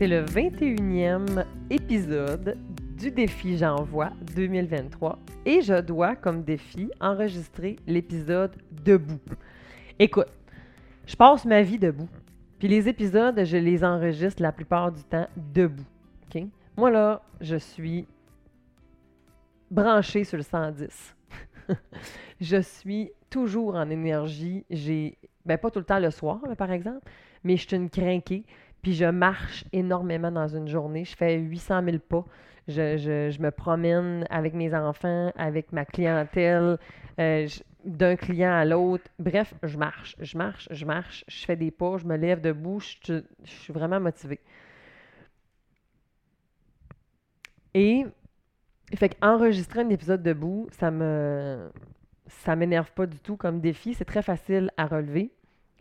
C'est le 21e épisode du défi J'envoie 2023 et je dois, comme défi, enregistrer l'épisode debout. Écoute, je passe ma vie debout. Puis les épisodes, je les enregistre la plupart du temps debout. OK? Moi, là, je suis branché sur le 110. je suis toujours en énergie. J'ai, ben pas tout le temps le soir, par exemple, mais je suis une crinquée. Puis je marche énormément dans une journée. Je fais 800 000 pas. Je, me promène avec mes enfants, avec ma clientèle, euh, d'un client à l'autre. Bref, je marche, je marche, je marche, je fais des pas, je me lève debout, je, je suis vraiment motivée. Et fait qu'enregistrer un épisode debout, ça me ça m'énerve pas du tout comme défi. C'est très facile à relever.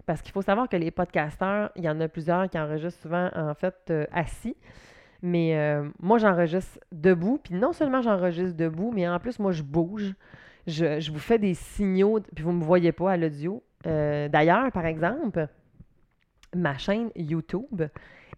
Parce qu'il faut savoir que les podcasteurs, il y en a plusieurs qui enregistrent souvent en fait euh, assis. Mais euh, moi, j'enregistre debout. Puis non seulement j'enregistre debout, mais en plus, moi, je bouge. Je, vous fais des signaux, puis vous ne me voyez pas à l'audio. Euh, d'ailleurs, par exemple, ma chaîne YouTube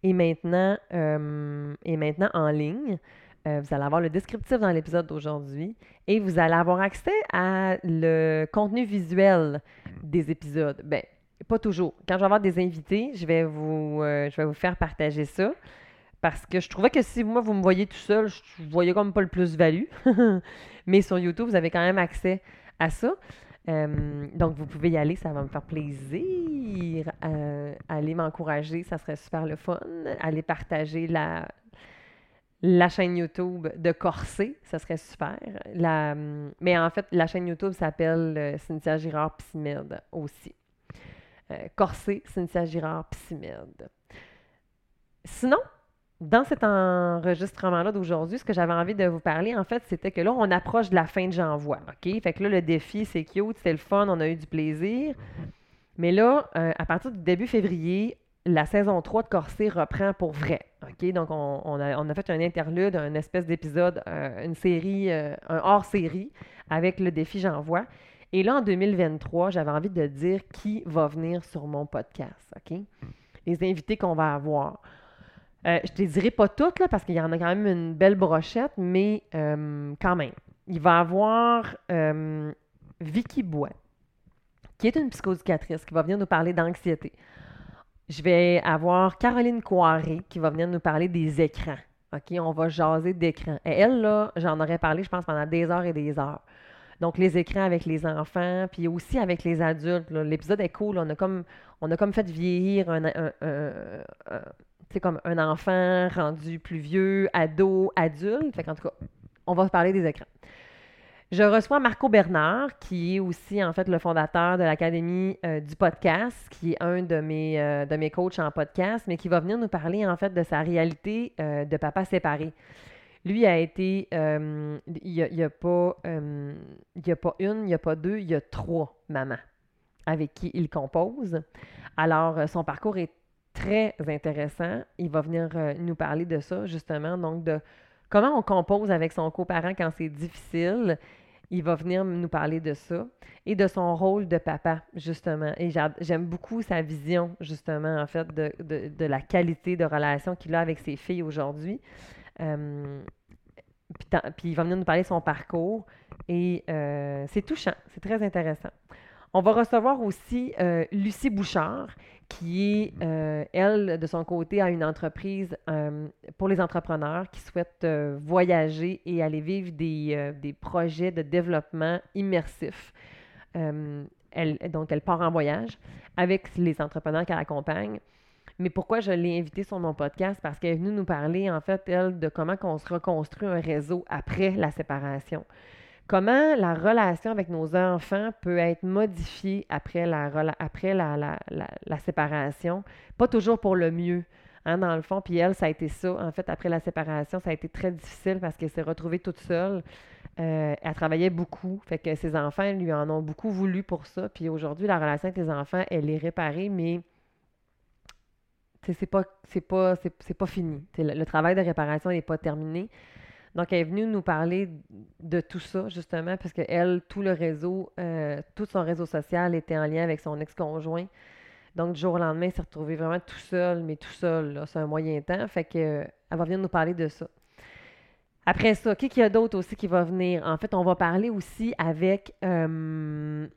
est maintenant, est maintenant en ligne. Vous allez avoir le descriptif dans l'épisode d'aujourd'hui et vous allez avoir accès à le contenu visuel des épisodes. Ben, pas toujours. Quand je vais avoir des invités, je vais vous, euh, je vais vous faire partager ça. Parce que je trouvais que si moi, vous me voyez tout seul, je ne voyais comme pas le plus-value. Mais sur YouTube, vous avez quand même accès à ça. Euh, donc, vous pouvez y aller, ça va me faire plaisir. allez m'encourager, ça serait super le fun. Allez partager la, la chaîne YouTube de Corsé, ça serait super. Mais en fait, la chaîne YouTube s'appelle euh, Cynthia Girard Psymed aussi. Euh, Corsé, Cynthia Girard Psymed. Sinon, dans cet enregistrement-là d'aujourd'hui, ce que j'avais envie de vous parler, en fait, c'était que là, on approche de la fin de J'envoie. OK? Fait que là, le défi, c'est cute, c'était le fun, on a eu du plaisir. Mais là, euh, à partir du début février, la saison 3 de Corsé reprend pour vrai. OK? Donc, on, a, fait un interlude, un espèce d'épisode, euh, une série, euh, un hors-série avec le défi J'envoie. Et là, en 2023, j'avais envie de dire qui va venir sur mon podcast. OK? Les invités qu'on va avoir. Euh, je ne te dirai pas toutes, parce qu'il y en a quand même une belle brochette, mais quand même. Il va y avoir Vicky Bois, qui est une psychoducatrice, qui va venir nous parler d'anxiété. Je vais avoir Caroline Coiré qui va venir nous parler des écrans. OK, on va jaser d'écrans. Et elle, là, j'en aurais parlé, je pense, pendant des heures et des heures. Donc, les écrans avec les enfants, puis aussi avec les adultes. L'épisode est cool. On a comme, fait vieillir un, enfant rendu plus vieux, ado, adulte. Fait tout cas, on va parler des écrans. Je reçois Marco Bernard, qui est aussi en fait le fondateur de l'Académie euh, du podcast, qui est un de mes, euh, de mes coachs en podcast, mais qui va venir nous parler en fait de sa réalité euh, de papa séparé. Lui a été, il n'y a, pas, a pas une, il n'y a pas deux, il y a trois mamans avec qui il compose. Alors, son parcours est très intéressant. Il va venir nous parler de ça, justement, donc de comment on compose avec son coparent quand c'est difficile il va venir nous parler de ça et de son rôle de papa, justement. Et j'aime beaucoup sa vision, justement, en fait, de, la qualité de relation qu'il a avec ses filles aujourd'hui. Euh, puis, il va venir nous parler de son parcours et euh, c'est touchant, c'est très intéressant. On va recevoir aussi euh, Lucie Bouchard, qui est, elle, de son côté, a une entreprise pour les entrepreneurs qui souhaitent voyager et aller vivre des, des projets de développement immersif. donc, elle part en voyage avec les entrepreneurs qu'elle accompagne. Mais pourquoi je l'ai invitée sur mon podcast? Parce qu'elle est venue nous parler, en fait, elle, de comment on se reconstruit un réseau après la séparation. Comment la relation avec nos enfants peut être modifiée après la, séparation, pas toujours pour le mieux. Hein, dans le fond, puis elle, ça a été ça. En fait, après la séparation, ça a été très difficile parce qu'elle s'est retrouvée toute seule. Euh, elle travaillait beaucoup, fait que ses enfants lui en ont beaucoup voulu pour ça. Puis aujourd'hui, la relation avec les enfants, elle est réparée, mais c'est pas, c'est pas, c'est, pas fini. Le, travail de réparation n'est pas terminé. Donc, elle est venue nous parler de tout ça, justement, parce qu'elle, tout le réseau, euh, tout son réseau social était en lien avec son ex-conjoint. Donc, du jour au lendemain, il s'est retrouvé vraiment tout seul, mais tout seul, c'est un moyen temps. Fait que, elle va venir nous parler de ça. Après ça, qui qu'il y a d'autre aussi qui va venir? En fait, on va parler aussi avec euh,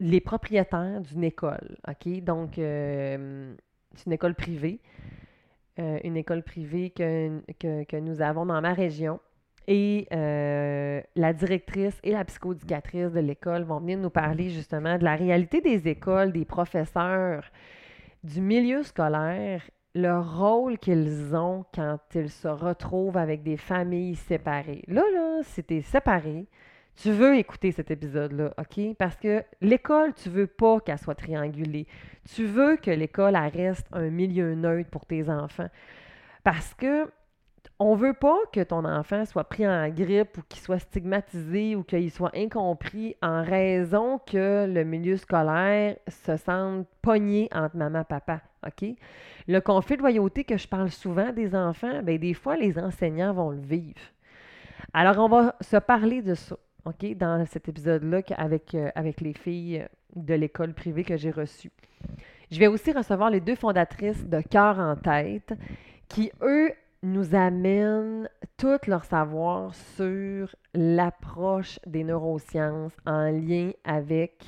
les propriétaires d'une école. OK? Donc, euh, c'est une école privée. une école privée que, nous avons dans ma région. Et la directrice et la psychoéducatrice de l'école vont venir nous parler justement de la réalité des écoles, des professeurs, du milieu scolaire, le rôle qu'ils ont quand ils se retrouvent avec des familles séparées. Là, là, es séparé, tu veux écouter cet épisode-là, OK? Parce que l'école, tu veux pas qu'elle soit triangulée. Tu veux que l'école reste un milieu neutre pour tes enfants. Parce que on veut pas que ton enfant soit pris en grippe ou qu'il soit stigmatisé ou qu'il soit incompris en raison que le milieu scolaire se sente pogné entre maman et papa. OK? Le conflit de loyauté que je parle souvent des enfants, bien, des fois, les enseignants vont le vivre. Alors, on va se parler de ça, Dans cet épisode-là avec, euh, avec les filles de l'école privée que j'ai reçue. Je vais aussi recevoir les deux fondatrices de Cœur en tête qui, eux, nous amènent tout leur savoir sur l'approche des neurosciences en lien avec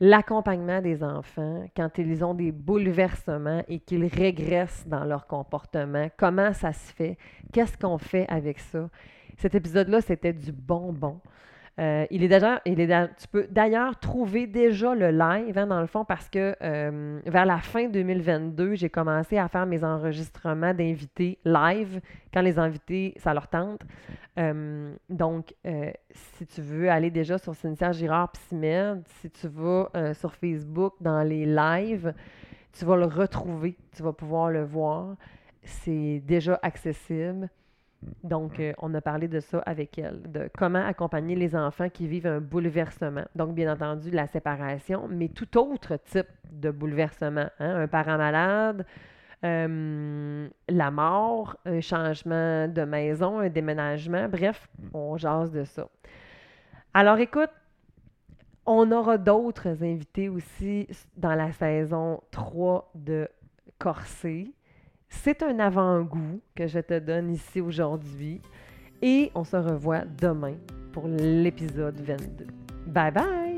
l'accompagnement des enfants quand ils ont des bouleversements et qu'ils régressent dans leur comportement. Comment ça se fait? Qu'est-ce qu'on fait avec ça? Cet épisode-là, c'était du bonbon. Euh, il est déjà, il est tu peux d'ailleurs trouver déjà le live, hein, dans le fond, parce que euh, vers la fin 2022, j'ai commencé à faire mes enregistrements d'invités live quand les invités, ça leur tente. Euh, donc, si tu veux aller déjà sur Cynthia Girard Psymed, si tu vas sur Facebook dans les lives, tu vas le retrouver, tu vas pouvoir le voir. C'est déjà accessible. Donc, euh, on a parlé de ça avec elle, de comment accompagner les enfants qui vivent un bouleversement. Donc, bien entendu, la séparation, mais tout autre type de bouleversement. Hein? Un parent malade, euh, la mort, un changement de maison, un déménagement. Bref, on jase de ça. Alors, écoute, on aura d'autres invités aussi dans la saison 3 de Corsé. C'est un avant-goût que je te donne ici aujourd'hui et on se revoit demain pour l'épisode 22. Bye bye!